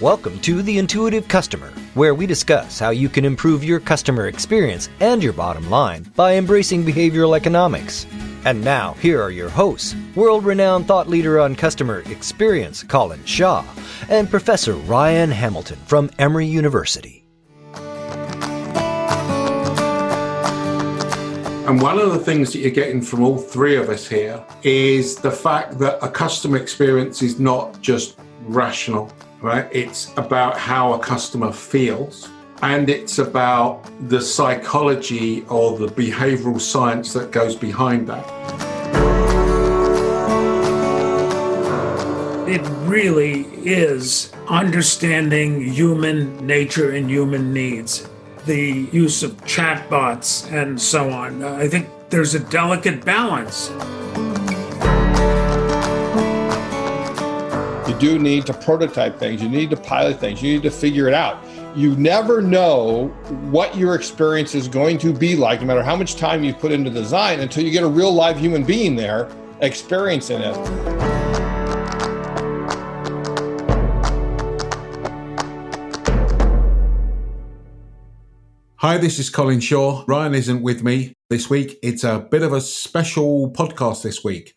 Welcome to The Intuitive Customer, where we discuss how you can improve your customer experience and your bottom line by embracing behavioral economics. And now, here are your hosts world renowned thought leader on customer experience, Colin Shaw, and Professor Ryan Hamilton from Emory University. And one of the things that you're getting from all three of us here is the fact that a customer experience is not just rational right? It's about how a customer feels and it's about the psychology or the behavioral science that goes behind that. It really is understanding human nature and human needs. The use of chatbots and so on. I think there's a delicate balance. You do need to prototype things, you need to pilot things, you need to figure it out. You never know what your experience is going to be like, no matter how much time you put into design, until you get a real live human being there experiencing it. Hi, this is Colin Shaw. Ryan isn't with me this week. It's a bit of a special podcast this week.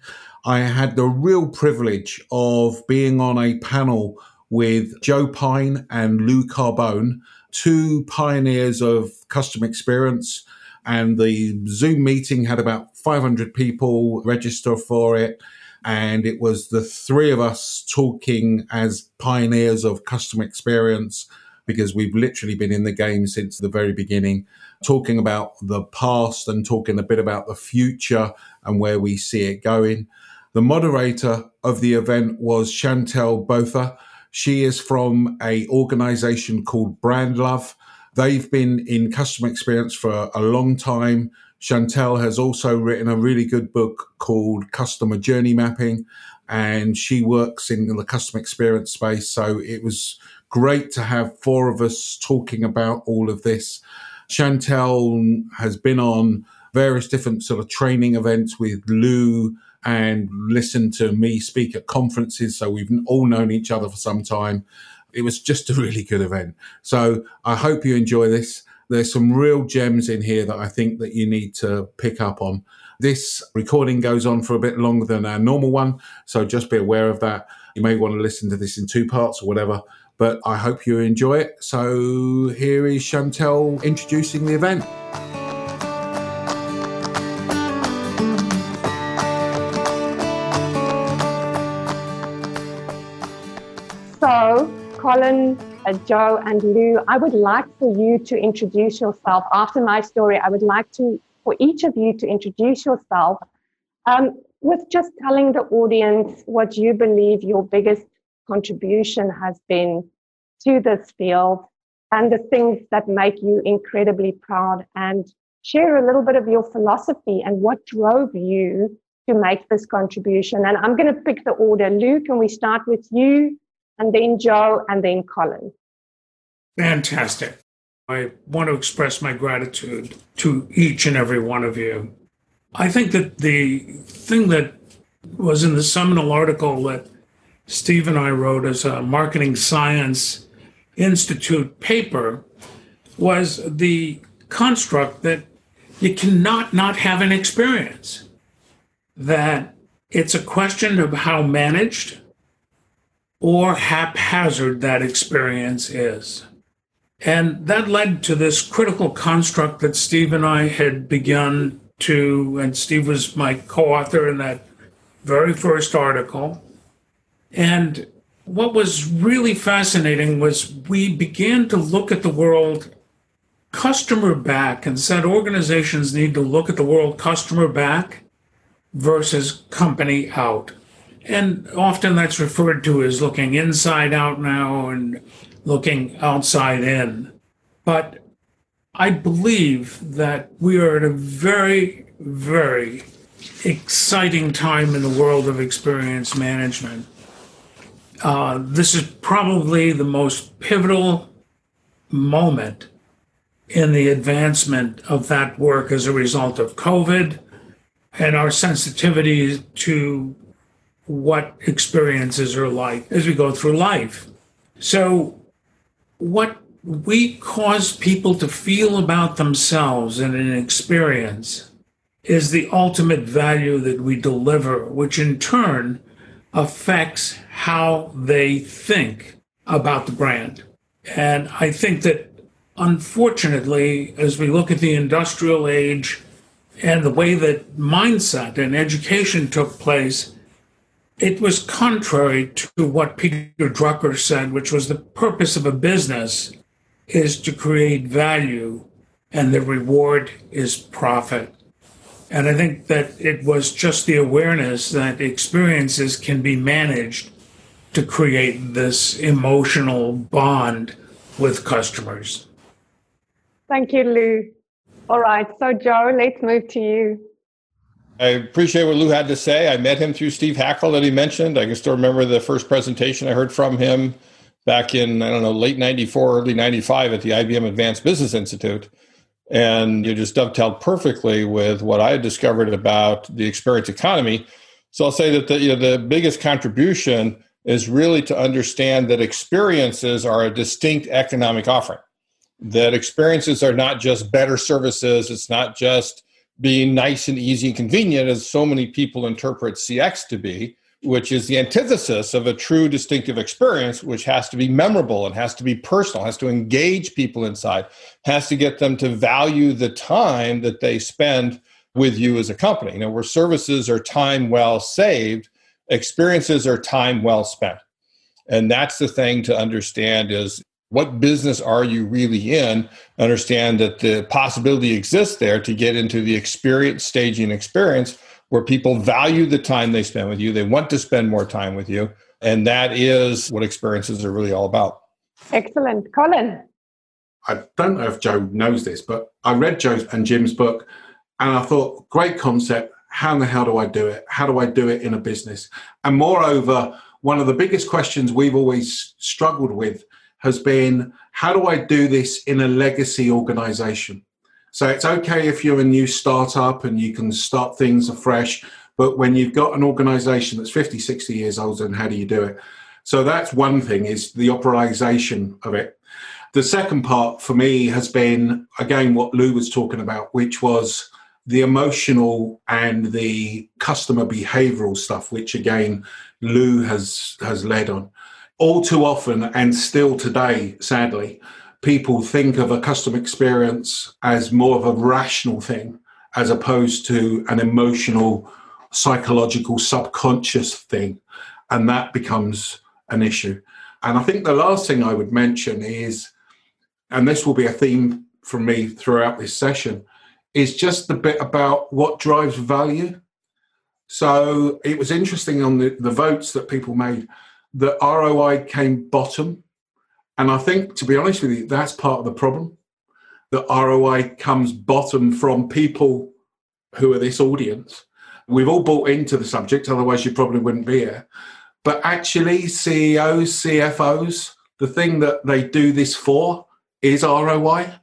I had the real privilege of being on a panel with Joe Pine and Lou Carbone, two pioneers of customer experience. And the Zoom meeting had about 500 people register for it. And it was the three of us talking as pioneers of customer experience because we've literally been in the game since the very beginning, talking about the past and talking a bit about the future and where we see it going. The moderator of the event was Chantel Botha. She is from a organization called Brand Love. They've been in customer experience for a long time. Chantel has also written a really good book called Customer Journey Mapping, and she works in the customer experience space. So it was great to have four of us talking about all of this. Chantel has been on various different sort of training events with Lou and listened to me speak at conferences. So we've all known each other for some time. It was just a really good event. So I hope you enjoy this. There's some real gems in here that I think that you need to pick up on. This recording goes on for a bit longer than our normal one. So just be aware of that. You may want to listen to this in two parts or whatever, but I hope you enjoy it. So here is Chantel introducing the event. Colin, uh, Joe, and Lou, I would like for you to introduce yourself. After my story, I would like to for each of you to introduce yourself um, with just telling the audience what you believe your biggest contribution has been to this field and the things that make you incredibly proud and share a little bit of your philosophy and what drove you to make this contribution. And I'm going to pick the order. Lou, can we start with you? And then Joe, and then Colin. Fantastic. I want to express my gratitude to each and every one of you. I think that the thing that was in the seminal article that Steve and I wrote as a Marketing Science Institute paper was the construct that you cannot not have an experience, that it's a question of how managed, or haphazard that experience is. And that led to this critical construct that Steve and I had begun to, and Steve was my co author in that very first article. And what was really fascinating was we began to look at the world customer back and said organizations need to look at the world customer back versus company out. And often that's referred to as looking inside out now and looking outside in. But I believe that we are at a very, very exciting time in the world of experience management. Uh, this is probably the most pivotal moment in the advancement of that work as a result of COVID and our sensitivity to what experiences are like as we go through life. So, what we cause people to feel about themselves in an experience is the ultimate value that we deliver, which in turn affects how they think about the brand. And I think that unfortunately, as we look at the industrial age and the way that mindset and education took place, it was contrary to what Peter Drucker said, which was the purpose of a business is to create value and the reward is profit. And I think that it was just the awareness that experiences can be managed to create this emotional bond with customers. Thank you, Lou. All right, so Joe, let's move to you. I appreciate what Lou had to say. I met him through Steve Haeckel that he mentioned. I can still remember the first presentation I heard from him back in, I don't know, late 94, early 95 at the IBM Advanced Business Institute. And you just dovetailed perfectly with what I had discovered about the experience economy. So I'll say that the, you know, the biggest contribution is really to understand that experiences are a distinct economic offering. That experiences are not just better services, it's not just being nice and easy and convenient, as so many people interpret CX to be, which is the antithesis of a true distinctive experience, which has to be memorable and has to be personal, has to engage people inside, has to get them to value the time that they spend with you as a company. You know, where services are time well saved, experiences are time well spent. And that's the thing to understand is what business are you really in? Understand that the possibility exists there to get into the experience staging experience where people value the time they spend with you. They want to spend more time with you. And that is what experiences are really all about. Excellent. Colin. I don't know if Joe knows this, but I read Joe's and Jim's book and I thought, great concept. How in the hell do I do it? How do I do it in a business? And moreover, one of the biggest questions we've always struggled with has been how do I do this in a legacy organization? So it's okay if you're a new startup and you can start things afresh, but when you've got an organization that's 50, 60 years old, then how do you do it? So that's one thing is the operarization of it. The second part for me has been again what Lou was talking about, which was the emotional and the customer behavioral stuff, which again Lou has has led on all too often, and still today, sadly, people think of a customer experience as more of a rational thing as opposed to an emotional, psychological, subconscious thing. And that becomes an issue. And I think the last thing I would mention is, and this will be a theme from me throughout this session, is just the bit about what drives value. So it was interesting on the, the votes that people made the ROI came bottom. And I think, to be honest with you, that's part of the problem. The ROI comes bottom from people who are this audience. We've all bought into the subject, otherwise, you probably wouldn't be here. But actually, CEOs, CFOs, the thing that they do this for is ROI.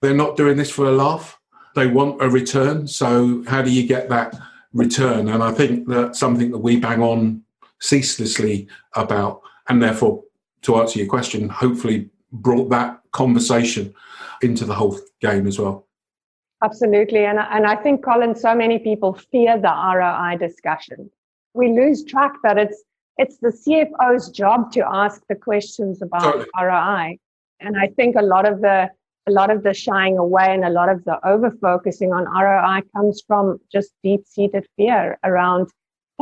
They're not doing this for a laugh. They want a return. So, how do you get that return? And I think that's something that we bang on ceaselessly about, and therefore, to answer your question, hopefully brought that conversation into the whole game as well. Absolutely. And, and I think, Colin, so many people fear the ROI discussion. We lose track that it's it's the CFO's job to ask the questions about totally. ROI. And I think a lot of the a lot of the shying away and a lot of the over focusing on ROI comes from just deep seated fear around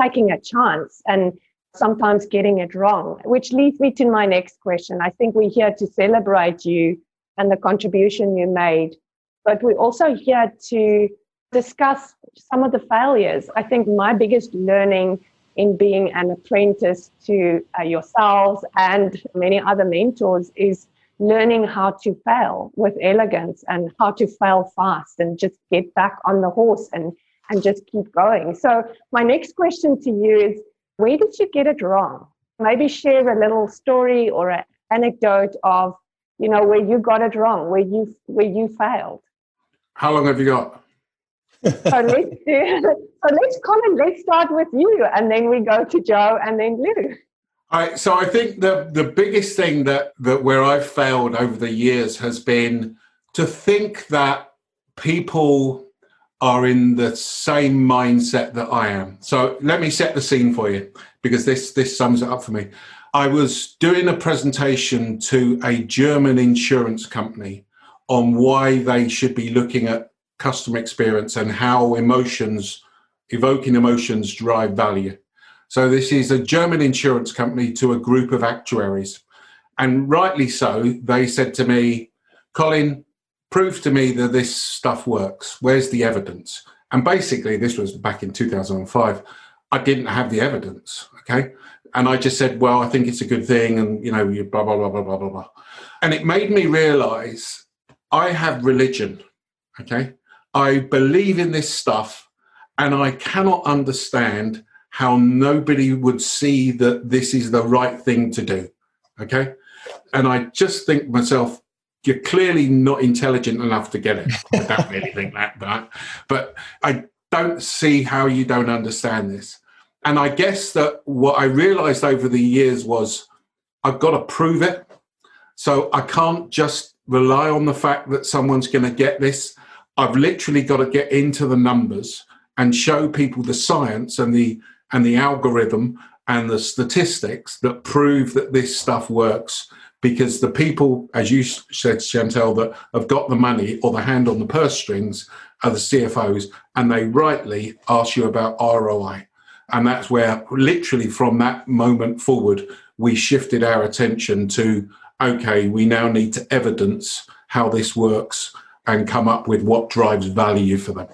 taking a chance. And sometimes getting it wrong, which leads me to my next question. I think we're here to celebrate you and the contribution you made, but we're also here to discuss some of the failures. I think my biggest learning in being an apprentice to uh, yourselves and many other mentors is learning how to fail with elegance and how to fail fast and just get back on the horse and and just keep going. So my next question to you is where did you get it wrong? Maybe share a little story or an anecdote of, you know, where you got it wrong, where you where you failed. How long have you got? so let's do, so let's Colin, let's start with you and then we go to Joe and then Lou. I, so I think the the biggest thing that that where I've failed over the years has been to think that people are in the same mindset that I am. So let me set the scene for you because this this sums it up for me. I was doing a presentation to a German insurance company on why they should be looking at customer experience and how emotions evoking emotions drive value. So this is a German insurance company to a group of actuaries. And rightly so, they said to me, Colin, prove to me that this stuff works. Where's the evidence? And basically, this was back in 2005. I didn't have the evidence. Okay. And I just said, well, I think it's a good thing. And, you know, blah, blah, blah, blah, blah, blah, blah. And it made me realize I have religion. Okay. I believe in this stuff and I cannot understand how nobody would see that this is the right thing to do. Okay. And I just think myself, you're clearly not intelligent enough to get it. I don't really think that, but, but I don't see how you don't understand this. And I guess that what I realized over the years was I've got to prove it. So I can't just rely on the fact that someone's going to get this. I've literally got to get into the numbers and show people the science and the and the algorithm and the statistics that prove that this stuff works because the people, as you said, Chantel, that have got the money or the hand on the purse strings are the CFOs, and they rightly ask you about ROI. And that's where, literally, from that moment forward, we shifted our attention to okay, we now need to evidence how this works and come up with what drives value for them.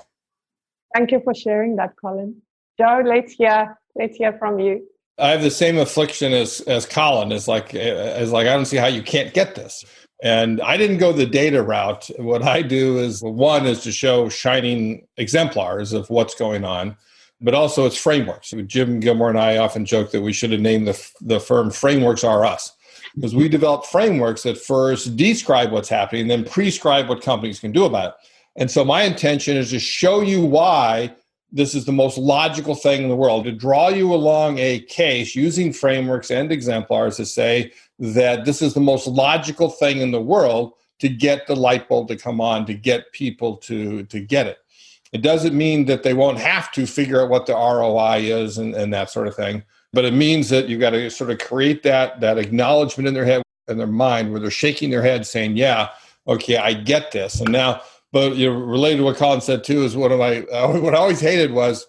Thank you for sharing that, Colin. Joe, let's hear let's hear from you. I have the same affliction as as Colin. Is like as like I don't see how you can't get this. And I didn't go the data route. What I do is one is to show shining exemplars of what's going on, but also it's frameworks. Jim Gilmore and I often joke that we should have named the the firm Frameworks Are Us because we develop frameworks that first describe what's happening, then prescribe what companies can do about it. And so my intention is to show you why this is the most logical thing in the world to draw you along a case using frameworks and exemplars to say that this is the most logical thing in the world to get the light bulb to come on to get people to to get it. It doesn't mean that they won't have to figure out what the roi is and, and that sort of thing but it means that you've got to sort of create that that acknowledgement in their head in their mind where they're shaking their head saying yeah okay i get this. And now but you know, related to what Colin said too is one of my uh, what I always hated was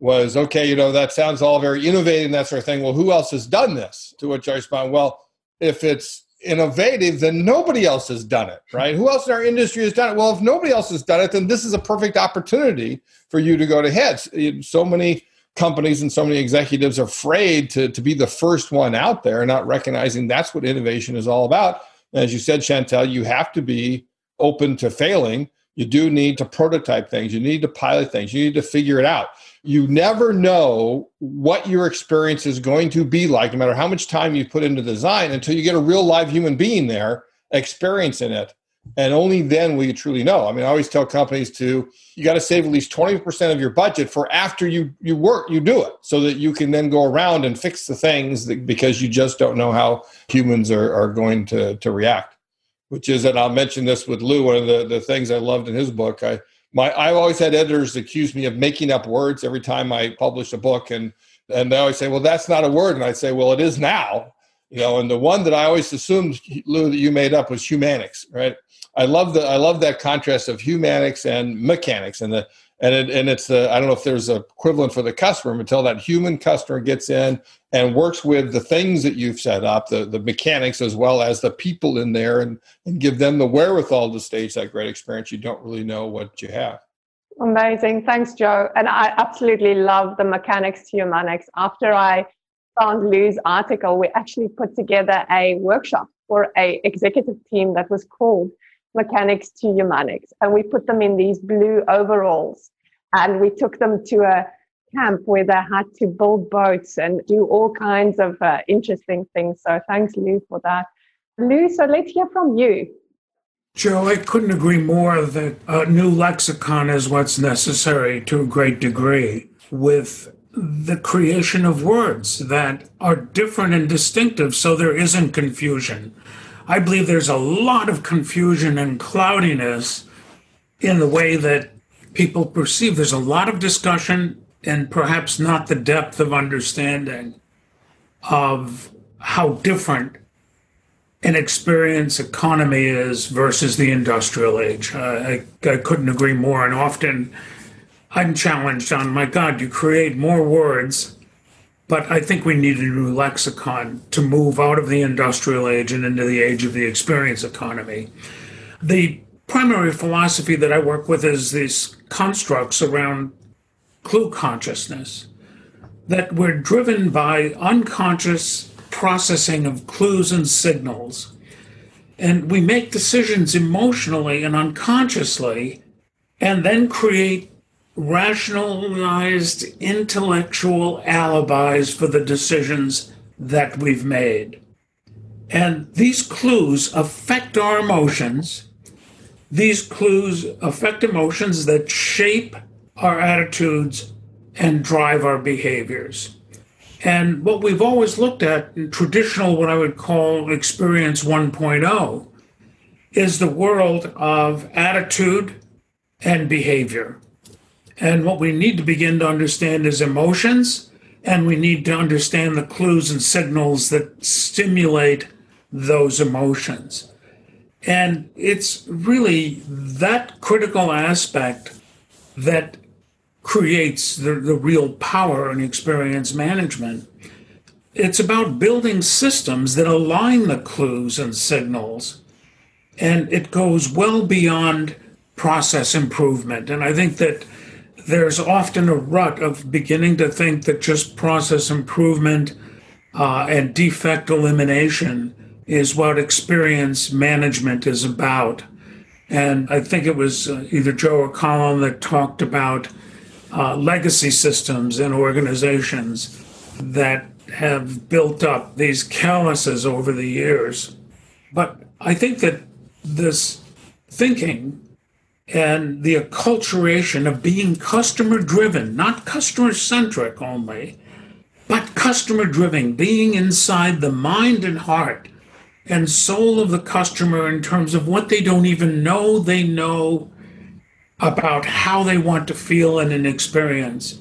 was okay, you know, that sounds all very innovative and that sort of thing. Well, who else has done this? To which I respond, well, if it's innovative, then nobody else has done it, right? Who else in our industry has done it? Well, if nobody else has done it, then this is a perfect opportunity for you to go to heads. So many companies and so many executives are afraid to, to be the first one out there, not recognizing that's what innovation is all about. as you said, Chantel, you have to be open to failing you do need to prototype things. You need to pilot things. You need to figure it out. You never know what your experience is going to be like, no matter how much time you put into design, until you get a real live human being there experiencing it. And only then will you truly know. I mean, I always tell companies to you got to save at least 20% of your budget for after you you work, you do it, so that you can then go around and fix the things that, because you just don't know how humans are, are going to, to react which is, and I'll mention this with Lou, one of the, the things I loved in his book. I my I've always had editors accuse me of making up words every time I publish a book, and and they always say, "Well, that's not a word," and I'd say, "Well, it is now." You know, and the one that I always assumed Lou that you made up was humanics, right? I love the I love that contrast of humanics and mechanics, and the and it, and it's uh, I don't know if there's an equivalent for the customer until that human customer gets in and works with the things that you've set up, the the mechanics as well as the people in there, and and give them the wherewithal to stage that great experience. You don't really know what you have. Amazing, thanks, Joe. And I absolutely love the mechanics to humanics. After I found Lou's article, we actually put together a workshop for a executive team that was called mechanics to humanics. And we put them in these blue overalls and we took them to a camp where they had to build boats and do all kinds of uh, interesting things. So thanks, Lou, for that. Lou, so let's hear from you. Joe, I couldn't agree more that a new lexicon is what's necessary to a great degree with the creation of words that are different and distinctive so there isn't confusion. I believe there's a lot of confusion and cloudiness in the way that people perceive. There's a lot of discussion and perhaps not the depth of understanding of how different an experience economy is versus the industrial age. Uh, I, I couldn't agree more. And often I'm challenged on, my God, you create more words, but I think we need a new lexicon to move out of the industrial age and into the age of the experience economy. The primary philosophy that I work with is these constructs around clue consciousness, that we're driven by unconscious processing of clues and signals. And we make decisions emotionally and unconsciously, and then create rationalized intellectual alibis for the decisions that we've made. And these clues affect our emotions. These clues affect emotions that shape our attitudes and drive our behaviors. And what we've always looked at in traditional, what I would call experience 1.0, is the world of attitude and behavior. And what we need to begin to understand is emotions, and we need to understand the clues and signals that stimulate those emotions. And it's really that critical aspect that creates the, the real power in experience management. It's about building systems that align the clues and signals. And it goes well beyond process improvement. And I think that there's often a rut of beginning to think that just process improvement uh, and defect elimination is what experience management is about. And I think it was uh, either Joe or Colin that talked about uh, legacy systems and organizations that have built up these calluses over the years. But I think that this thinking and the acculturation of being customer driven, not customer centric only, but customer driven, being inside the mind and heart and soul of the customer in terms of what they don't even know they know about how they want to feel in an experience.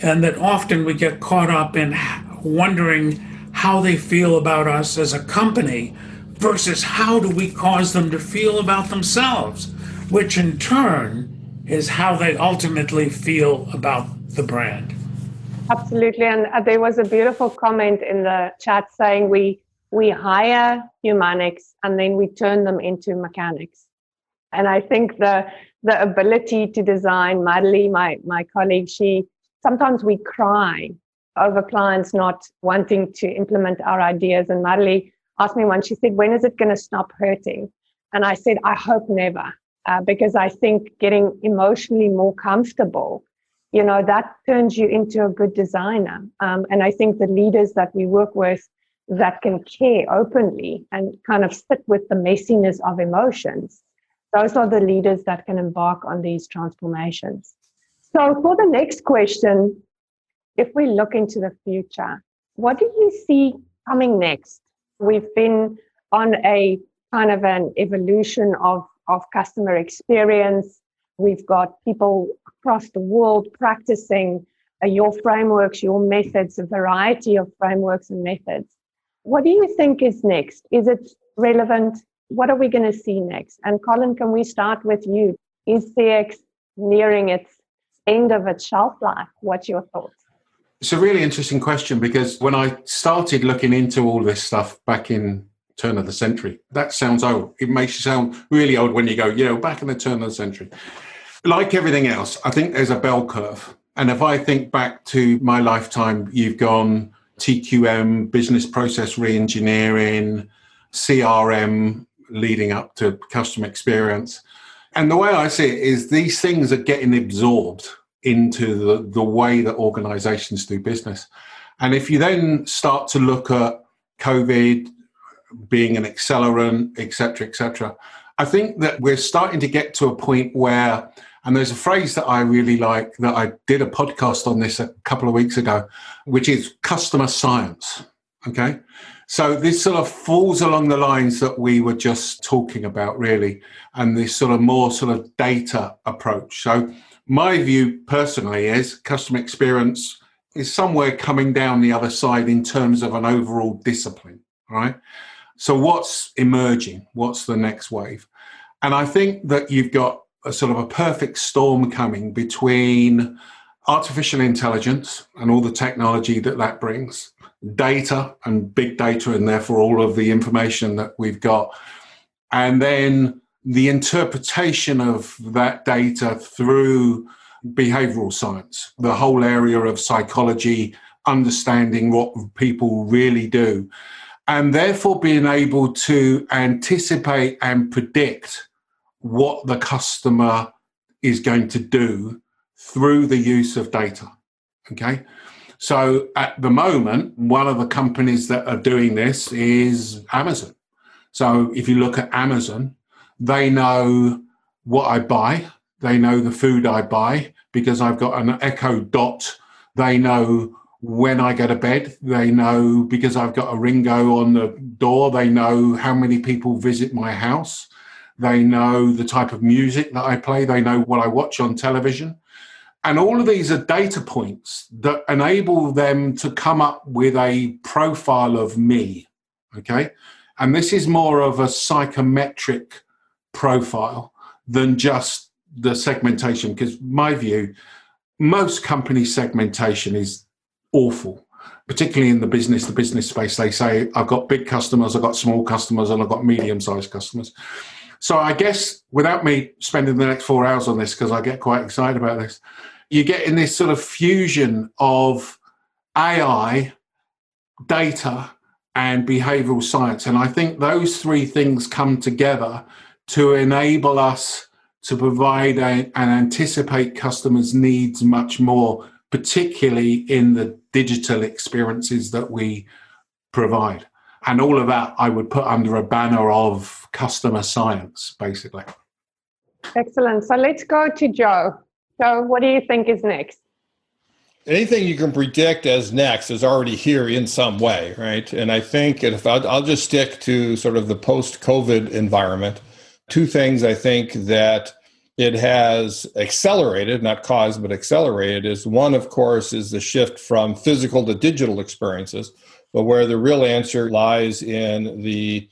And that often we get caught up in wondering how they feel about us as a company versus how do we cause them to feel about themselves which in turn is how they ultimately feel about the brand. Absolutely. And uh, there was a beautiful comment in the chat saying we we hire humanics and then we turn them into mechanics. And I think the the ability to design, Madeline, my, my colleague, she sometimes we cry over clients not wanting to implement our ideas. And Madeline asked me once, she said, When is it going to stop hurting? And I said, I hope never uh, because I think getting emotionally more comfortable, you know, that turns you into a good designer. Um, and I think the leaders that we work with that can care openly and kind of sit with the messiness of emotions, those are the leaders that can embark on these transformations. So, for the next question, if we look into the future, what do you see coming next? We've been on a kind of an evolution of of customer experience. We've got people across the world practicing uh, your frameworks, your methods, a variety of frameworks and methods. What do you think is next? Is it relevant? What are we going to see next? And Colin, can we start with you? Is CX nearing its end of its shelf life? What's your thoughts? It's a really interesting question because when I started looking into all this stuff back in turn of the century. That sounds old. It makes you sound really old when you go, you know, back in the turn of the century. Like everything else, I think there's a bell curve. And if I think back to my lifetime, you've gone TQM, business process reengineering, CRM, leading up to customer experience. And the way I see it is these things are getting absorbed into the, the way that organizations do business. And if you then start to look at COVID, being an accelerant, etc., etc. I think that we're starting to get to a point where, and there's a phrase that I really like that I did a podcast on this a couple of weeks ago, which is customer science. Okay. So this sort of falls along the lines that we were just talking about, really, and this sort of more sort of data approach. So my view personally is customer experience is somewhere coming down the other side in terms of an overall discipline, right? So what's emerging? What's the next wave? And I think that you've got a sort of a perfect storm coming between artificial intelligence and all the technology that that brings, data and big data, and therefore all of the information that we've got, and then the interpretation of that data through behavioral science, the whole area of psychology, understanding what people really do, and therefore being able to anticipate and predict what the customer is going to do through the use of data. Okay. So at the moment, one of the companies that are doing this is Amazon. So if you look at Amazon, they know what I buy, they know the food I buy because I've got an Echo Dot. They know when I go to bed. They know because I've got a Ringo on the door. They know how many people visit my house. They know the type of music that I play. They know what I watch on television. And all of these are data points that enable them to come up with a profile of me. Okay. And this is more of a psychometric profile than just the segmentation. Because my view, most company segmentation is awful, particularly in the business, the business space. They say, I've got big customers, I've got small customers, and I've got medium sized customers. So I guess without me spending the next four hours on this, because I get quite excited about this, you get in this sort of fusion of AI, data, and behavioral science. And I think those three things come together to enable us to provide a, and anticipate customers' needs much more, particularly in the digital experiences that we provide. And all of that I would put under a banner of customer science, basically. Excellent. So let's go to Joe. So, what do you think is next? Anything you can predict as next is already here in some way, right? And I think if I'll, I'll just stick to sort of the post COVID environment, two things I think that it has accelerated, not caused, but accelerated is one, of course, is the shift from physical to digital experiences, but where the real answer lies in the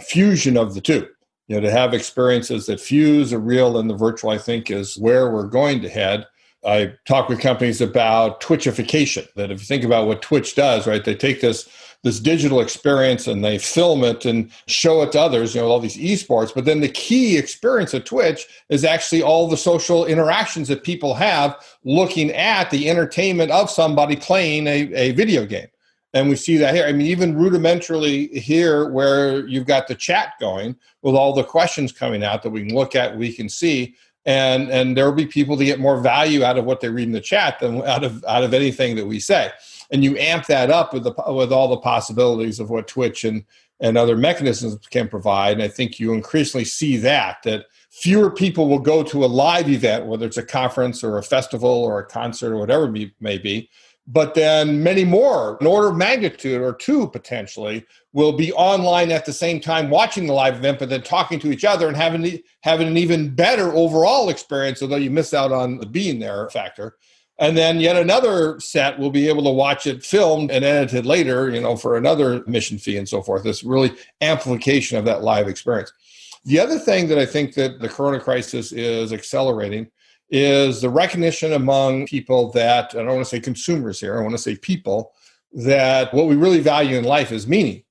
fusion of the two. You know to have experiences that fuse the real and the virtual i think is where we're going to head. I talk with companies about twitchification that if you think about what twitch does right they take this this digital experience and they film it and show it to others you know all these esports but then the key experience of twitch is actually all the social interactions that people have looking at the entertainment of somebody playing a, a video game and we see that here. I mean, even rudimentarily here, where you've got the chat going with all the questions coming out that we can look at, we can see, and and there will be people to get more value out of what they read in the chat than out of out of anything that we say. And you amp that up with the with all the possibilities of what Twitch and and other mechanisms can provide. And I think you increasingly see that that fewer people will go to a live event, whether it's a conference or a festival or a concert or whatever it may be but then many more, an order of magnitude or two potentially, will be online at the same time watching the live event, but then talking to each other and having having an even better overall experience, although you miss out on the being there factor. And then yet another set will be able to watch it filmed and edited later, you know, for another mission fee and so forth. This really amplification of that live experience. The other thing that I think that the corona crisis is accelerating is the recognition among people that, I don't want to say consumers here, I want to say people, that what we really value in life is meaning.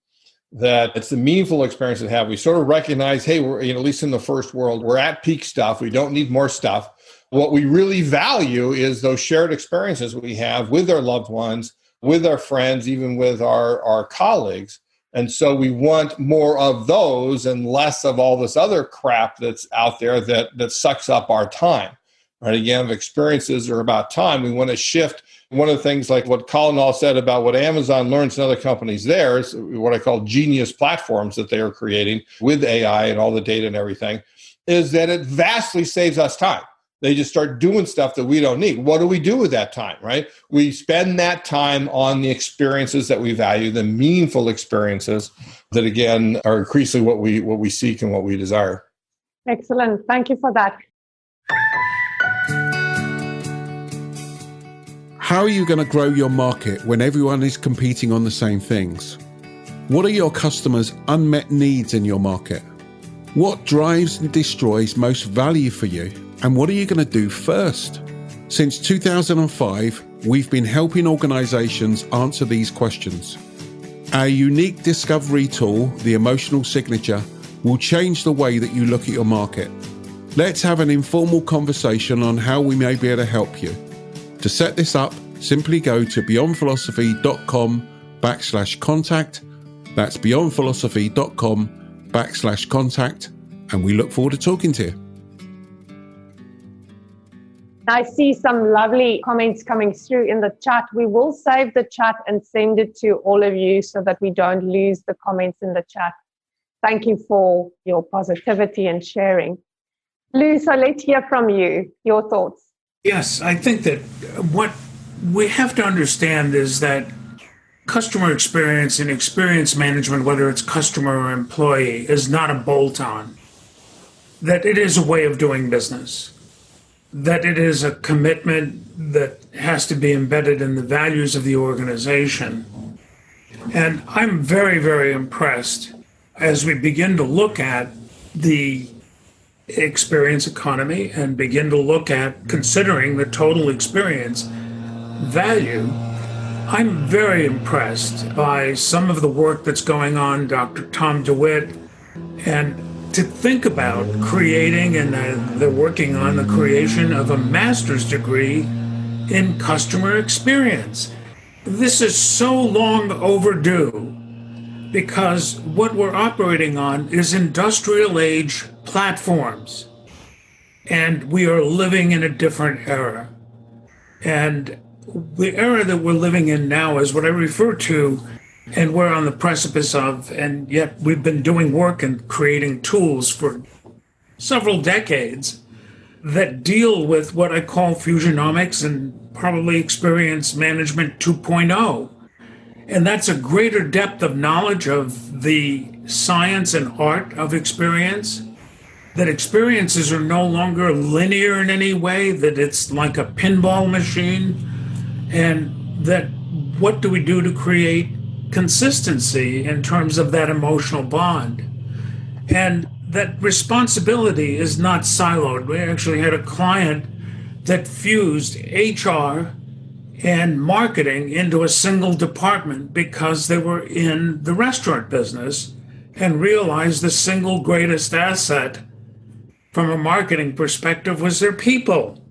That it's the meaningful experience that have. We sort of recognize, hey, we're you know, at least in the first world, we're at peak stuff. We don't need more stuff. What we really value is those shared experiences we have with our loved ones, with our friends, even with our, our colleagues. And so we want more of those and less of all this other crap that's out there that, that sucks up our time right? Again, experiences are about time, we want to shift One of the things, like what Colin all said about what Amazon learns and other companies, there is what I call genius platforms that they are creating with AI and all the data and everything, is that it vastly saves us time. They just start doing stuff that we don't need. What do we do with that time, right? We spend that time on the experiences that we value, the meaningful experiences that again are increasingly what we what we seek and what we desire. Excellent. Thank you for that. How are you going to grow your market when everyone is competing on the same things? What are your customers' unmet needs in your market? What drives and destroys most value for you? And what are you going to do first? Since 2005, we've been helping organizations answer these questions. Our unique discovery tool, the Emotional Signature, will change the way that you look at your market. Let's have an informal conversation on how we may be able to help you. To set this up, simply go to beyondphilosophy.com backslash contact. That's beyondphilosophy.com backslash contact. And we look forward to talking to you. I see some lovely comments coming through in the chat. We will save the chat and send it to all of you so that we don't lose the comments in the chat. Thank you for your positivity and sharing. Lou, so let's hear from you. Your thoughts. Yes, I think that what we have to understand is that customer experience and experience management, whether it's customer or employee, is not a bolt on, that it is a way of doing business, that it is a commitment that has to be embedded in the values of the organization. And I'm very, very impressed as we begin to look at the experience economy and begin to look at considering the total experience value, I'm very impressed by some of the work that's going on, Dr. Tom DeWitt, and to think about creating, and uh, they're working on the creation of a master's degree in customer experience. This is so long overdue because what we're operating on is industrial age platforms. And we are living in a different era. And the era that we're living in now is what I refer to and we're on the precipice of, and yet we've been doing work and creating tools for several decades that deal with what I call fusionomics and probably experience management 2.0. And that's a greater depth of knowledge of the science and art of experience. That experiences are no longer linear in any way, that it's like a pinball machine, and that what do we do to create consistency in terms of that emotional bond? And that responsibility is not siloed. We actually had a client that fused HR and marketing into a single department because they were in the restaurant business and realized the single greatest asset from a marketing perspective was their people.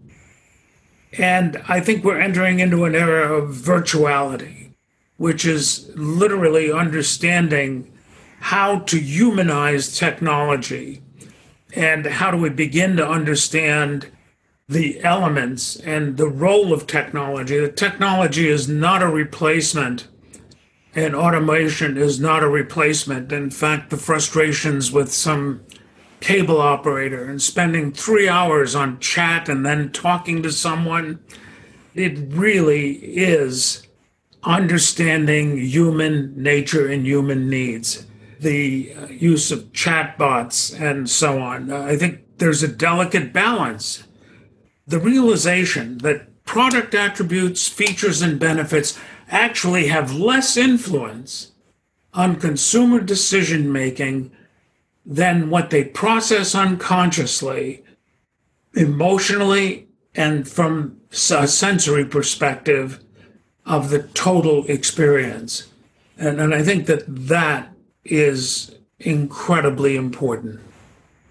And I think we're entering into an era of virtuality, which is literally understanding how to humanize technology and how do we begin to understand the elements and the role of technology. The technology is not a replacement, and automation is not a replacement. In fact, the frustrations with some cable operator and spending three hours on chat and then talking to someone, it really is understanding human nature and human needs. The uh, use of chatbots and so on. Uh, I think there's a delicate balance the realization that product attributes, features, and benefits actually have less influence on consumer decision making than what they process unconsciously, emotionally, and from a sensory perspective of the total experience. And, and I think that that is incredibly important.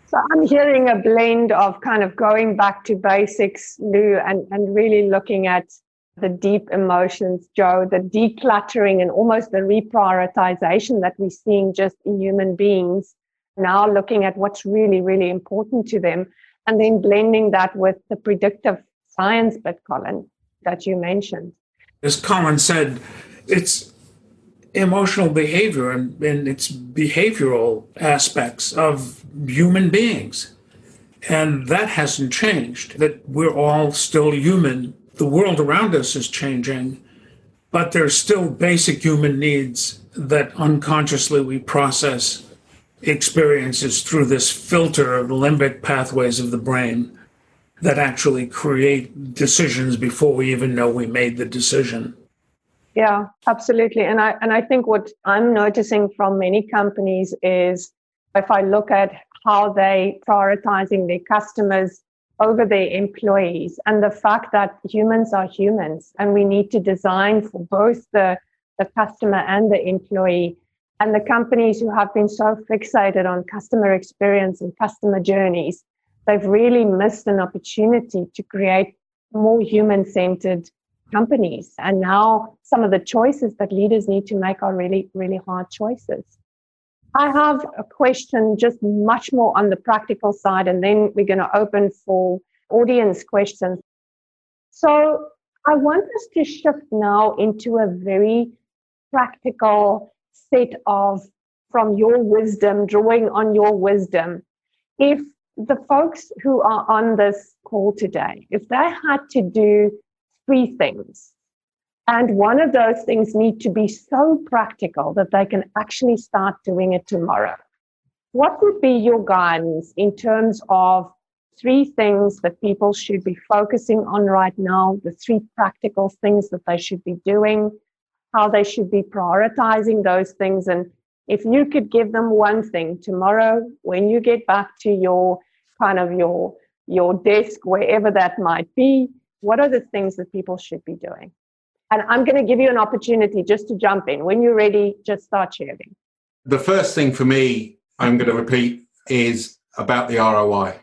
So I'm hearing a blend of kind of going back to basics, Lou, and, and really looking at the deep emotions, Joe, the decluttering and almost the reprioritization that we're seeing just in human beings. Now looking at what's really, really important to them, and then blending that with the predictive science bit, Colin, that you mentioned. As Colin said, it's emotional behavior and, and its behavioral aspects of human beings. And that hasn't changed, that we're all still human. The world around us is changing, but there's still basic human needs that unconsciously we process experiences through this filter of limbic pathways of the brain that actually create decisions before we even know we made the decision. Yeah, absolutely. And I and I think what I'm noticing from many companies is if I look at how they prioritizing their customers over their employees and the fact that humans are humans and we need to design for both the, the customer and the employee and the companies who have been so fixated on customer experience and customer journeys they've really missed an opportunity to create more human centered companies. And now some of the choices that leaders need to make are really, really hard choices. I have a question just much more on the practical side, and then we're going to open for audience questions. So I want us to shift now into a very practical set of from your wisdom, drawing on your wisdom. If the folks who are on this call today, if they had to do three things, and one of those things need to be so practical that they can actually start doing it tomorrow. What would be your guidance in terms of three things that people should be focusing on right now, the three practical things that they should be doing, how they should be prioritizing those things, and if you could give them one thing tomorrow when you get back to your kind of your your desk wherever that might be what are the things that people should be doing? And i'm going to give you an opportunity just to jump in. When you're ready just start sharing. The first thing for me i'm going to repeat is about the roi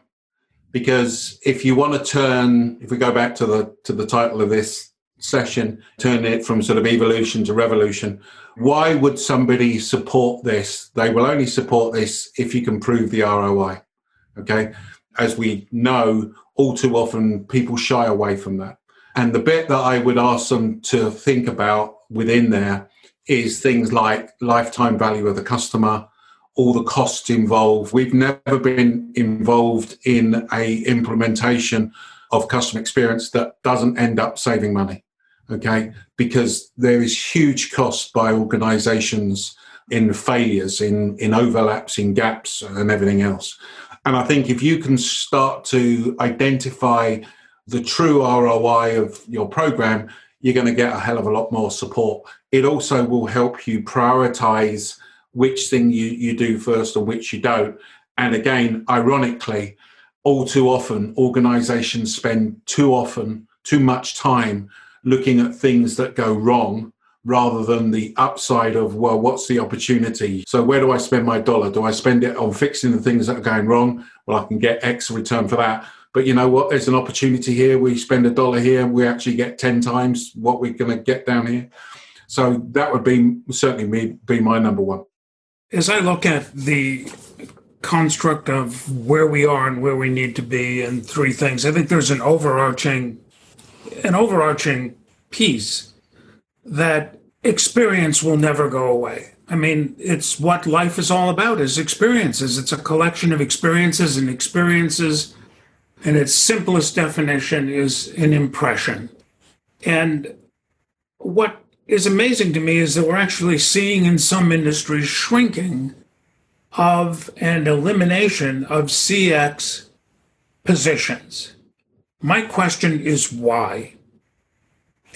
because if you want to turn if we go back to the to the title of this session turn it from sort of evolution to revolution why would somebody support this? They will only support this if you can prove the roi Okay. As we know, all too often people shy away from that. And the bit that I would ask them to think about within there is things like lifetime value of the customer, all the costs involved. We've never been involved in a implementation of customer experience that doesn't end up saving money. Okay, because there is huge cost by organizations in failures, in, in overlaps, in gaps, and everything else. And I think if you can start to identify the true ROI of your program, you're going to get a hell of a lot more support. It also will help you prioritize which thing you, you do first and which you don't. And again, ironically, all too often, organizations spend too often, too much time looking at things that go wrong rather than the upside of well what's the opportunity? So where do i spend my dollar? Do i spend it on fixing the things that are going wrong? Well i can get x return for that. But you know what? There's an opportunity here. We spend a dollar here we actually get 10 times what we're going to get down here. So that would be certainly me be my number one. As i look at the construct of where we are and where we need to be and three things i think there's an overarching an overarching piece that experience will never go away. I mean, it's what life is all about is experiences. It's a collection of experiences and experiences and its simplest definition is an impression. And what is amazing to me is that we're actually seeing in some industries shrinking of an elimination of CX positions. My question is why?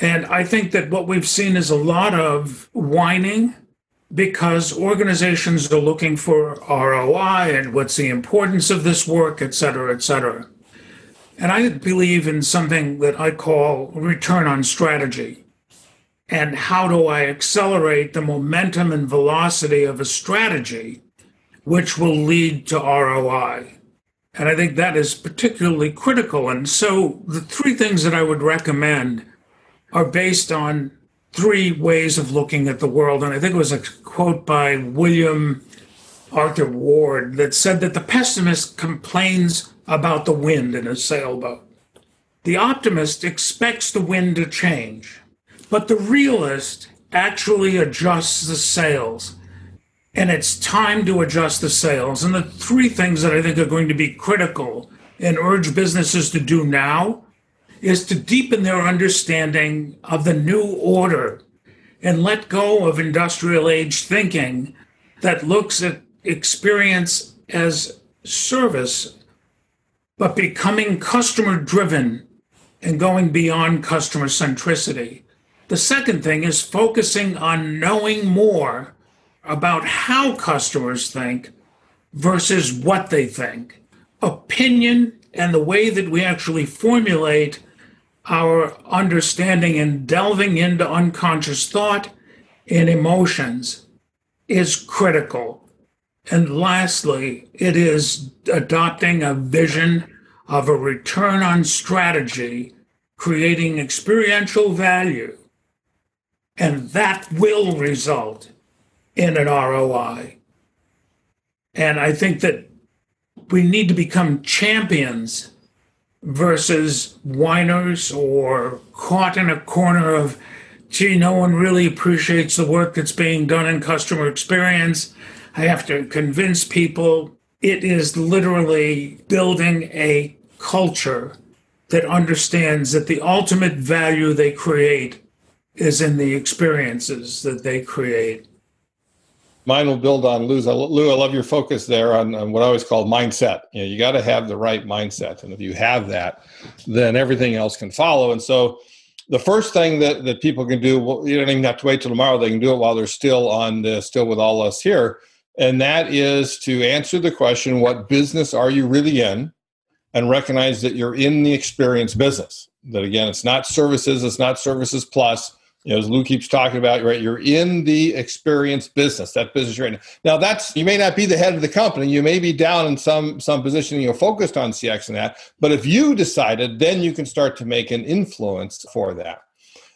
And I think that what we've seen is a lot of whining because organizations are looking for ROI and what's the importance of this work, et cetera, et cetera. And I believe in something that I call return on strategy. And how do I accelerate the momentum and velocity of a strategy which will lead to ROI? And I think that is particularly critical. And so the three things that I would recommend are based on three ways of looking at the world. And I think it was a quote by William Arthur Ward that said that the pessimist complains about the wind in a sailboat. The optimist expects the wind to change. But the realist actually adjusts the sails. And it's time to adjust the sails. And the three things that I think are going to be critical and urge businesses to do now is to deepen their understanding of the new order and let go of industrial age thinking that looks at experience as service, but becoming customer driven and going beyond customer centricity. The second thing is focusing on knowing more about how customers think versus what they think. Opinion and the way that we actually formulate our understanding and delving into unconscious thought and emotions is critical. And lastly, it is adopting a vision of a return on strategy, creating experiential value. And that will result in an ROI. And I think that we need to become champions versus whiners or caught in a corner of, gee, no one really appreciates the work that's being done in customer experience. I have to convince people. It is literally building a culture that understands that the ultimate value they create is in the experiences that they create mine will build on Lou's. Lou, I love your focus there on, on what I always call mindset. You know, you got to have the right mindset, and if you have that, then everything else can follow. And so, the first thing that that people can do, well, you don't even have to wait till tomorrow. They can do it while they're still on, the, still with all us here, and that is to answer the question: What business are you really in? And recognize that you're in the experience business. That again, it's not services. It's not services plus you know, as Lou keeps talking about, right? You're in the experience business, that business you're in. Now, that's you may not be the head of the company, you may be down in some some position, you're focused on CX and that. But if you decided, then you can start to make an influence for that.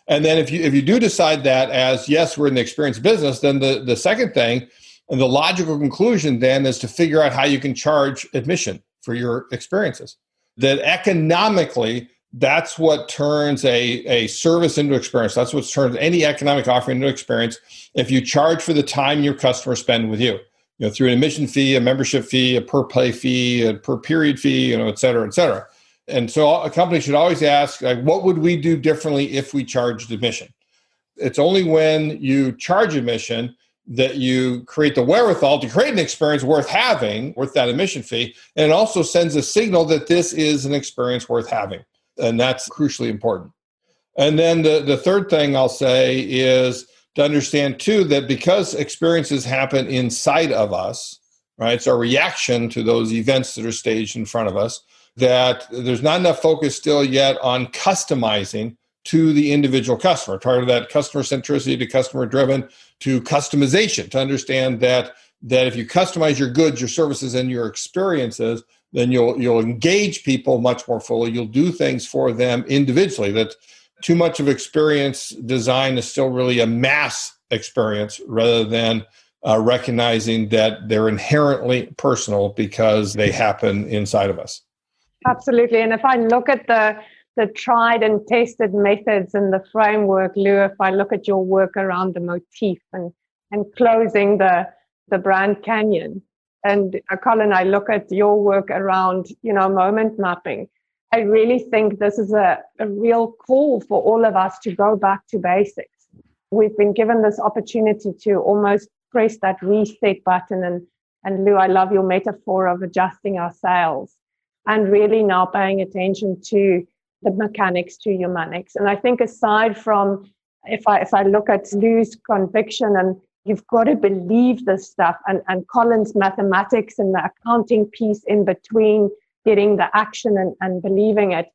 And then if you if you do decide that as yes, we're in the experience business, then the the second thing and the logical conclusion then is to figure out how you can charge admission for your experiences. That economically that's what turns a, a service into experience. That's what turns any economic offering into experience. If you charge for the time your customers spend with you, you know, through an admission fee, a membership fee, a per play fee, a per period fee, you know, et cetera, et cetera. And so a company should always ask, like, what would we do differently if we charged admission? It's only when you charge admission that you create the wherewithal to create an experience worth having, worth that admission fee, and it also sends a signal that this is an experience worth having and that's crucially important. And then the, the third thing I'll say is to understand too that because experiences happen inside of us, right? It's our reaction to those events that are staged in front of us, that there's not enough focus still yet on customizing to the individual customer, part of that customer centricity to customer driven to customization, to understand that that if you customize your goods, your services, and your experiences, then you'll you'll engage people much more fully. You'll do things for them individually. That too much of experience design is still really a mass experience rather than uh, recognizing that they're inherently personal because they happen inside of us. Absolutely. And if I look at the the tried and tested methods and the framework, Lou, if I look at your work around the motif and and closing the the brand canyon, and uh, Colin, I look at your work around, you know, moment mapping. I really think this is a, a real call for all of us to go back to basics. We've been given this opportunity to almost press that reset button. And, and Lou, I love your metaphor of adjusting our sails and really now paying attention to the mechanics to humanics. And I think aside from if I if I look at Lou's conviction and you've got to believe this stuff and, and colin's mathematics and the accounting piece in between getting the action and, and believing it.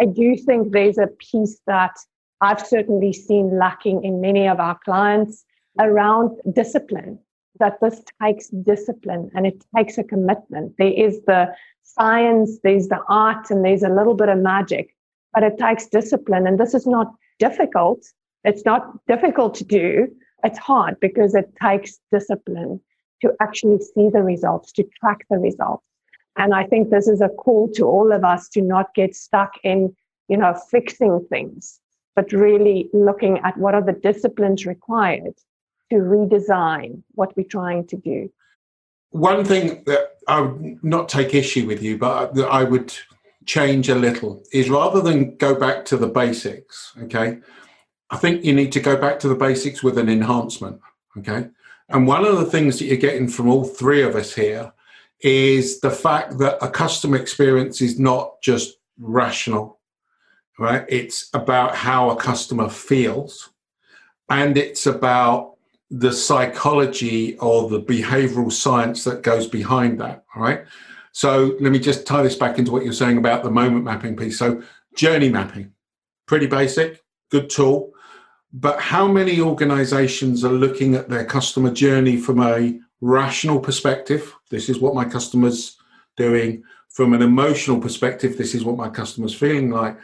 I do think there's a piece that i've certainly seen lacking in many of our clients around discipline that this takes discipline and it takes a commitment. There is the science there's the art and there's a little bit of magic but it takes discipline and this is not difficult. It's not difficult to do it's hard because it takes discipline to actually see the results, to track the results. And I think this is a call to all of us to not get stuck in, you know, fixing things, but really looking at what are the disciplines required to redesign what we're trying to do. One thing that I would not take issue with you, but I would change a little is rather than go back to the basics, okay, I think you need to go back to the basics with an enhancement, okay? And one of the things that you're getting from all three of us here is the fact that a customer experience is not just rational, right? It's about how a customer feels and it's about the psychology or the behavioral science that goes behind that, all right? So let me just tie this back into what you're saying about the moment mapping piece. So, journey mapping, pretty basic, good tool. But how many organizations are looking at their customer journey from a rational perspective? This is what my customer's doing. From an emotional perspective, this is what my customer's feeling like.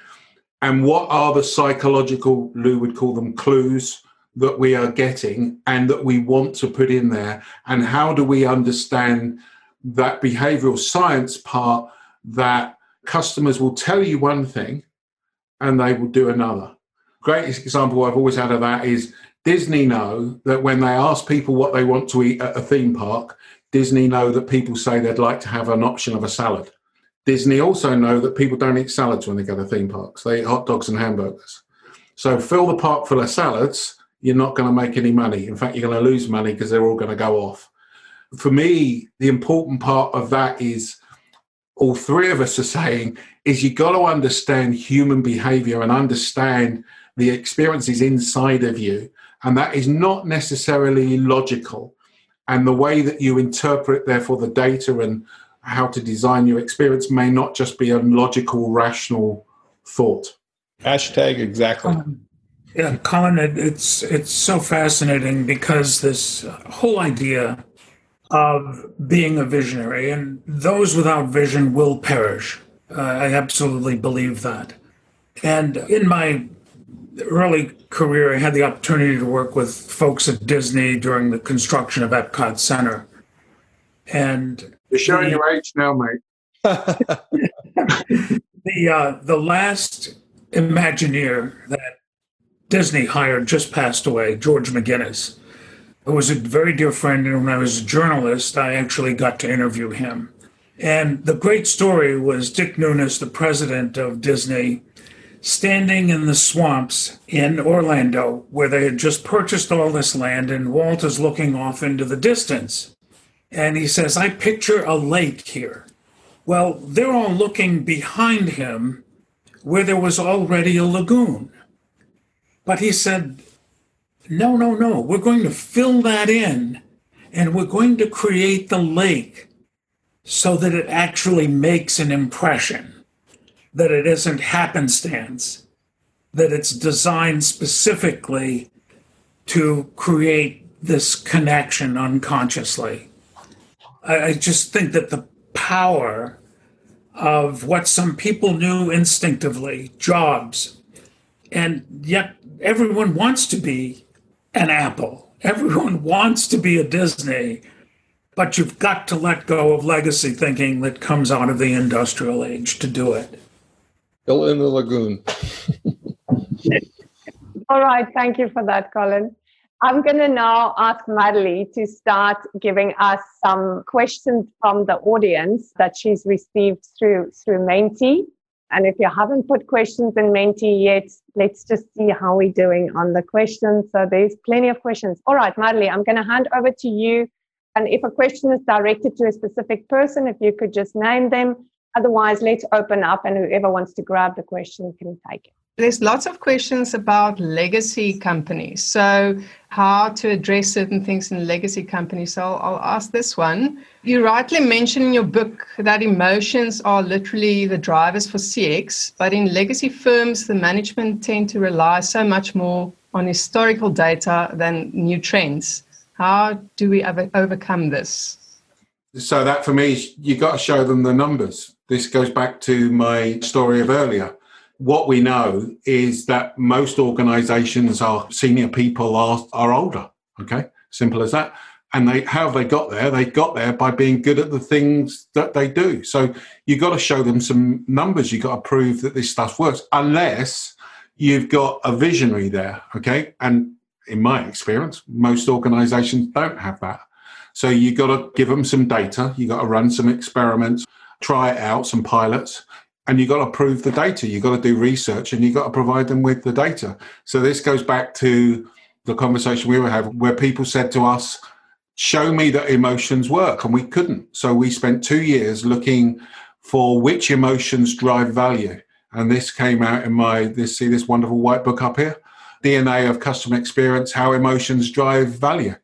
And what are the psychological, Lou would call them clues, that we are getting and that we want to put in there? And how do we understand that behavioral science part that customers will tell you one thing and they will do another? Greatest example I've always had of that is Disney know that when they ask people what they want to eat at a theme park, Disney know that people say they'd like to have an option of a salad. Disney also know that people don't eat salads when they go to theme parks. They eat hot dogs and hamburgers. So fill the park full of salads, you're not going to make any money. In fact, you're going to lose money because they're all going to go off. For me, the important part of that is all three of us are saying is you've got to understand human behavior and understand the experience is inside of you, and that is not necessarily logical. And the way that you interpret, therefore, the data and how to design your experience may not just be a logical, rational thought. Hashtag exactly. Um, yeah, Colin, it, it's it's so fascinating because this whole idea of being a visionary and those without vision will perish. Uh, I absolutely believe that. And in my early career, I had the opportunity to work with folks at Disney during the construction of Epcot Center. And you're showing your age now, mate. the uh, the last Imagineer that Disney hired just passed away, George McGinnis. who was a very dear friend, and when I was a journalist, I actually got to interview him. And the great story was Dick Nunis, the president of Disney, standing in the swamps in Orlando, where they had just purchased all this land, and Walt is looking off into the distance. And he says, I picture a lake here. Well, they're all looking behind him where there was already a lagoon. But he said, No, no, no, we're going to fill that in and we're going to create the lake so that it actually makes an impression that it isn't happenstance, that it's designed specifically to create this connection unconsciously. I, I just think that the power of what some people knew instinctively, jobs, and yet everyone wants to be an Apple. Everyone wants to be a Disney, but you've got to let go of legacy thinking that comes out of the industrial age to do it. Fill in the lagoon. All right. Thank you for that, Colin. I'm going to now ask Madeline to start giving us some questions from the audience that she's received through through Menti. And if you haven't put questions in Menti yet, let's just see how we're doing on the questions. So there's plenty of questions. All right, Madeline, I'm going to hand over to you. And if a question is directed to a specific person, if you could just name them Otherwise, let's open up and whoever wants to grab the question can take it. There's lots of questions about legacy companies. So, how to address certain things in legacy companies. So, I'll, I'll ask this one. You rightly mention in your book that emotions are literally the drivers for CX, but in legacy firms, the management tend to rely so much more on historical data than new trends. How do we ever overcome this? So, that for me, you got to show them the numbers this goes back to my story of earlier. What we know is that most organizations are senior people are, are older. Okay. Simple as that. And they how have they got there? They got there by being good at the things that they do. So you got to show them some numbers. You got to prove that this stuff works. Unless you've got a visionary there, okay? And in my experience, most organizations don't have that. So you've got to give them some data, you've got to run some experiments, try it out, some pilots, and you've got to prove the data. You've got to do research and you've got to provide them with the data. So this goes back to the conversation we were having where people said to us, show me that emotions work. And we couldn't. So we spent two years looking for which emotions drive value. And this came out in my this see this wonderful white book up here, DNA of customer experience, how emotions drive value.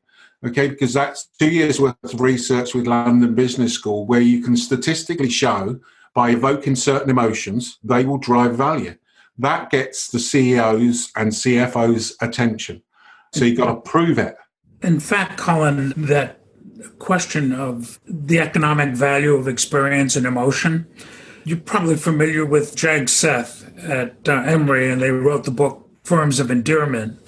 Okay, because that's two years worth of research with London Business School where you can statistically show by evoking certain emotions, they will drive value. That gets the CEOs and CFOs' attention. So you've got to prove it. In fact, Colin, that question of the economic value of experience and emotion, you're probably familiar with Jag Sheth at uh, Emory, and they wrote the book Firms of Endearment.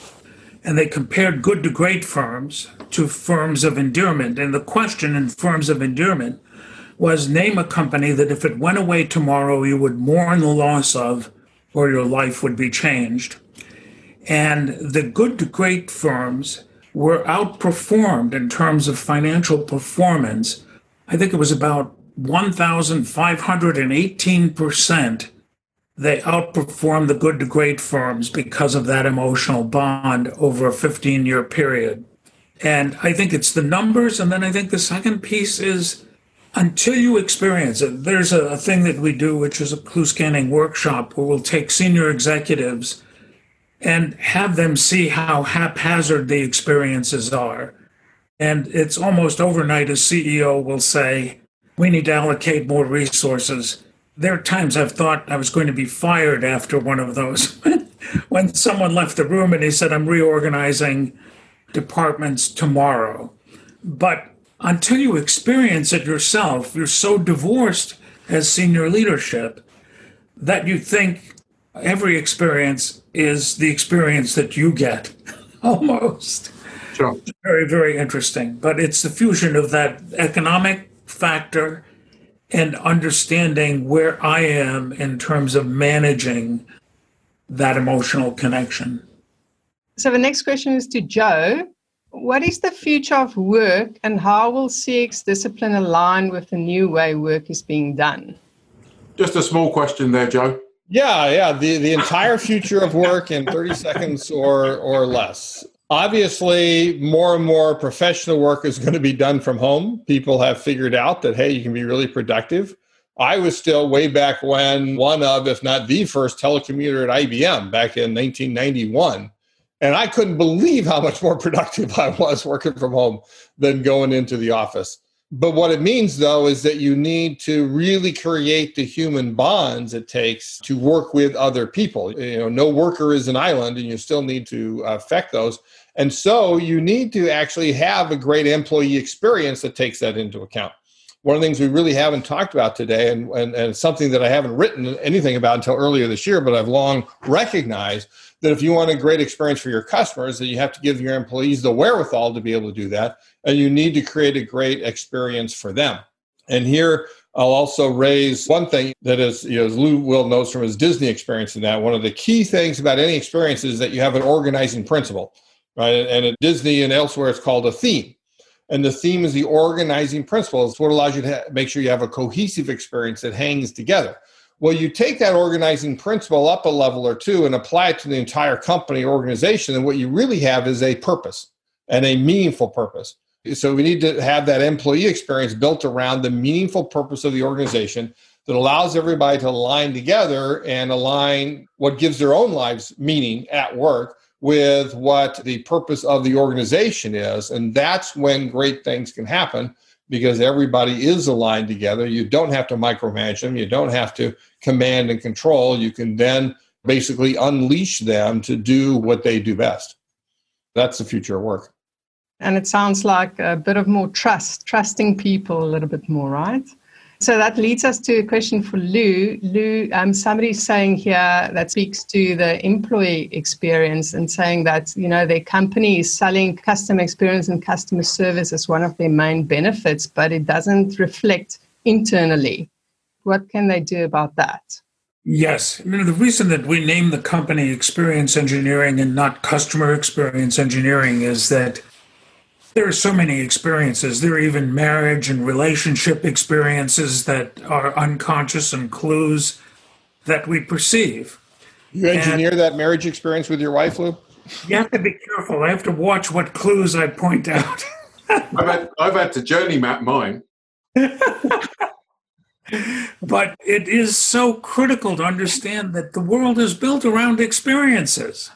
And they compared good to great firms to firms of endearment. And the question in firms of endearment was name a company that if it went away tomorrow, you would mourn the loss of, or your life would be changed. And the good to great firms were outperformed in terms of financial performance. I think it was about 1,518%. They outperformed the good to great firms because of that emotional bond over a 15 year period. And I think it's the numbers. And then I think the second piece is until you experience it. There's a thing that we do, which is a clue scanning workshop, where we'll take senior executives and have them see how haphazard the experiences are. And it's almost overnight, a CEO will say, We need to allocate more resources. There are times I've thought I was going to be fired after one of those. when someone left the room and he said, I'm reorganizing departments tomorrow. But until you experience it yourself, you're so divorced as senior leadership that you think every experience is the experience that you get almost. Sure. Very, very interesting. But it's the fusion of that economic factor and understanding where I am in terms of managing that emotional connection. So the next question is to Joe. What is the future of work and how will CX discipline align with the new way work is being done? Just a small question there, Joe. Yeah, yeah. The the entire future of work in 30 seconds or or less. Obviously, more and more professional work is going to be done from home. People have figured out that hey, you can be really productive. I was still way back when one of, if not the first telecommuter at IBM back in 1991. And I couldn't believe how much more productive I was working from home than going into the office. But what it means, though, is that you need to really create the human bonds it takes to work with other people. You know, no worker is an island, and you still need to uh, affect those. And so you need to actually have a great employee experience that takes that into account. One of the things we really haven't talked about today, and, and, and something that I haven't written anything about until earlier this year, but I've long recognized that if you want a great experience for your customers, that you have to give your employees the wherewithal to be able to do that, and you need to create a great experience for them. And here, I'll also raise one thing that is, you know, as Lou Will knows from his Disney experience in that, one of the key things about any experience is that you have an organizing principle, right? And at Disney and elsewhere, it's called a theme. And the theme is the organizing principle. It's what allows you to make sure you have a cohesive experience that hangs together. Well, you take that organizing principle up a level or two and apply it to the entire company organization, and what you really have is a purpose and a meaningful purpose. So we need to have that employee experience built around the meaningful purpose of the organization that allows everybody to align together and align what gives their own lives meaning at work with what the purpose of the organization is. And that's when great things can happen because everybody is aligned together. You don't have to micromanage them, you don't have to command and control. You can then basically unleash them to do what they do best. That's the future of work. And it sounds like a bit of more trust, trusting people a little bit more, right? So that leads us to a question for Lou. Lou, um, somebody's saying here that speaks to the employee experience and saying that you know their company is selling customer experience and customer service as one of their main benefits, but it doesn't reflect internally. What can they do about that? Yes. I mean, the reason that we name the company Experience Engineering and not Customer Experience Engineering is that there are so many experiences. There are even marriage and relationship experiences that are unconscious and clues that we perceive. You engineer and that marriage experience with your wife, Lou? You have to be careful. I have to watch what clues I point out. I've, had, I've had to journey map mine. but it is so critical to understand that the world is built around experiences,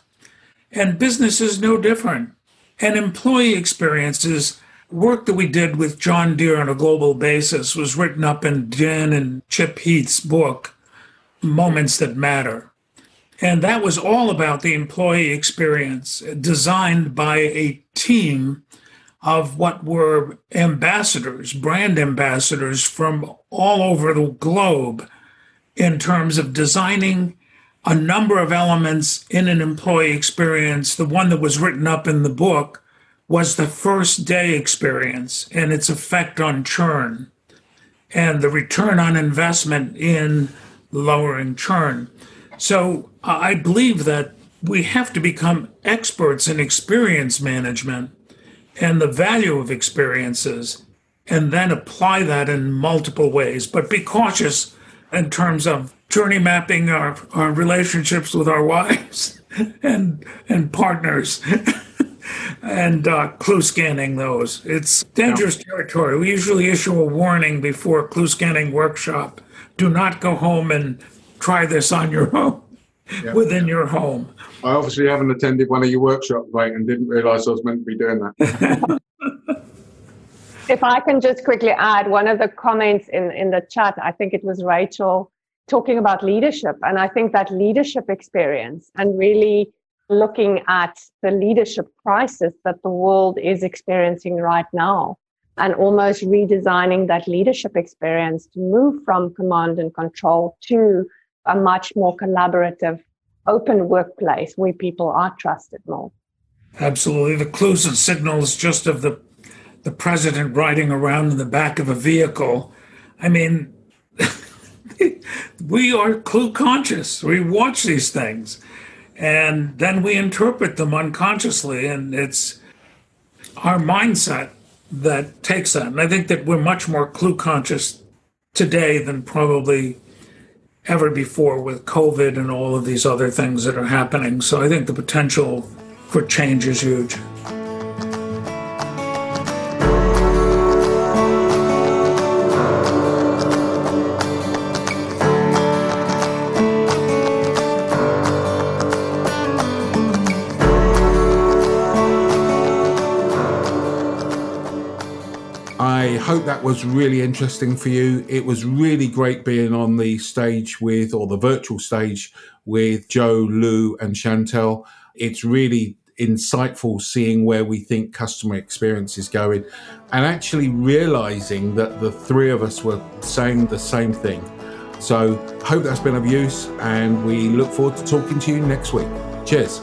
and business is no different. And employee experiences, work that we did with John Deere on a global basis, was written up in Dan and Chip Heath's book, Moments That Matter. And that was all about the employee experience, designed by a team of what were ambassadors, brand ambassadors from all over the globe in terms of designing a number of elements in an employee experience. The one that was written up in the book was the first day experience and its effect on churn and the return on investment in lowering churn. So I believe that we have to become experts in experience management and the value of experiences and then apply that in multiple ways. But be cautious in terms of journey mapping our, our relationships with our wives and and partners and uh, clue scanning those. It's dangerous yeah. territory. We usually issue a warning before a clue scanning workshop. Do not go home and try this on your own yeah. within your home. I obviously haven't attended one of your workshops, right, and didn't realise I was meant to be doing that. if I can just quickly add one of the comments in, in the chat, I think it was Rachel talking about leadership. And I think that leadership experience and really looking at the leadership crisis that the world is experiencing right now and almost redesigning that leadership experience to move from command and control to a much more collaborative, open workplace where people are trusted more. Absolutely. The clues and signals just of the the president riding around in the back of a vehicle. I mean, we are clue conscious. We watch these things and then we interpret them unconsciously. And it's our mindset that takes that. And I think that we're much more clue conscious today than probably ever before with COVID and all of these other things that are happening. So I think the potential for change is huge. Was really interesting for you. It was really great being on the stage with, or the virtual stage with Joe, Lou, and Chantel. It's really insightful seeing where we think customer experience is going and actually realizing that the three of us were saying the same thing. So, hope that's been of use, and we look forward to talking to you next week. Cheers.